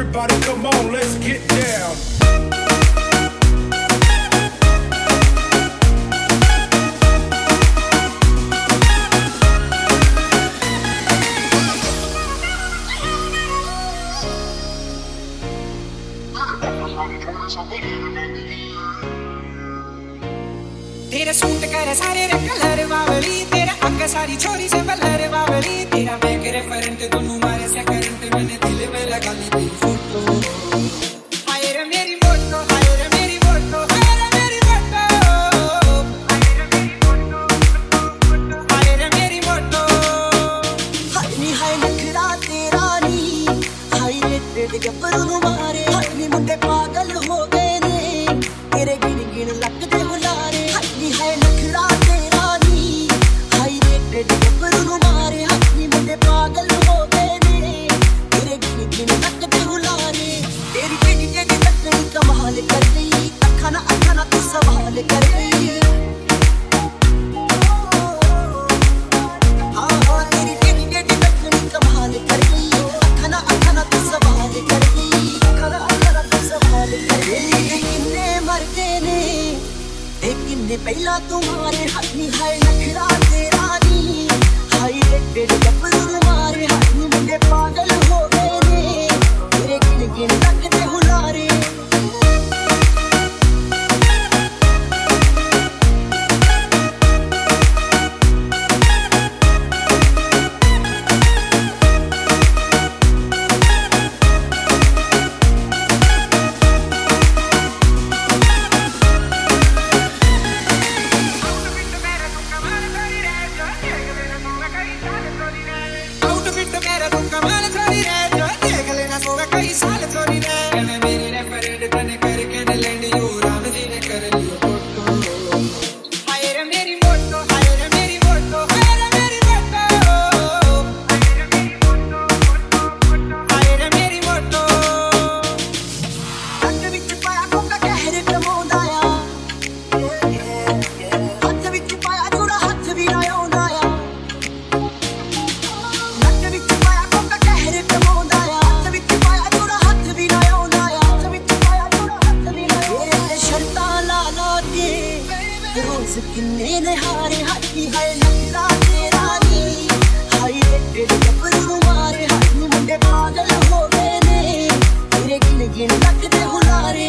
Everybody come on, let's get down. Tera scoot kare sare rakhalare vaali tera akka sari chori se ballare Dedik yaparım मैंने पहला तुम्हारे हाथ में है नखरा तेरा नी हाय रे तेरे कपड़ों मारे हाथ quiera nunca más le traeré. ਕਿੰਨੇ ਨੇ ਹਾਰੇ ਹਾਥੀ ਹੈ ਲੱਲਾ ਤੇਰਾ ਨੀ ਹਾਏ ਤੇਰੇ ਕੱਪੜੇ ਨੂੰ ਮਾਰੇ ਹਾਥੀ ਮੁੰਡੇ ਪਾਗਲ ਹੋ ਗਏ ਨੇ ਤੇਰੇ ਗਿਣ ਗਿਣ ਤੱਕਦੇ ਹੁਲਾਰੇ